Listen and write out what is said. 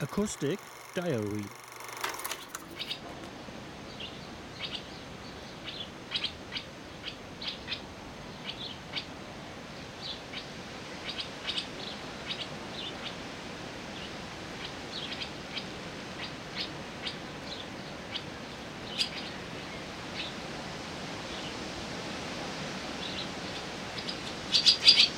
Acoustic Diary. Thank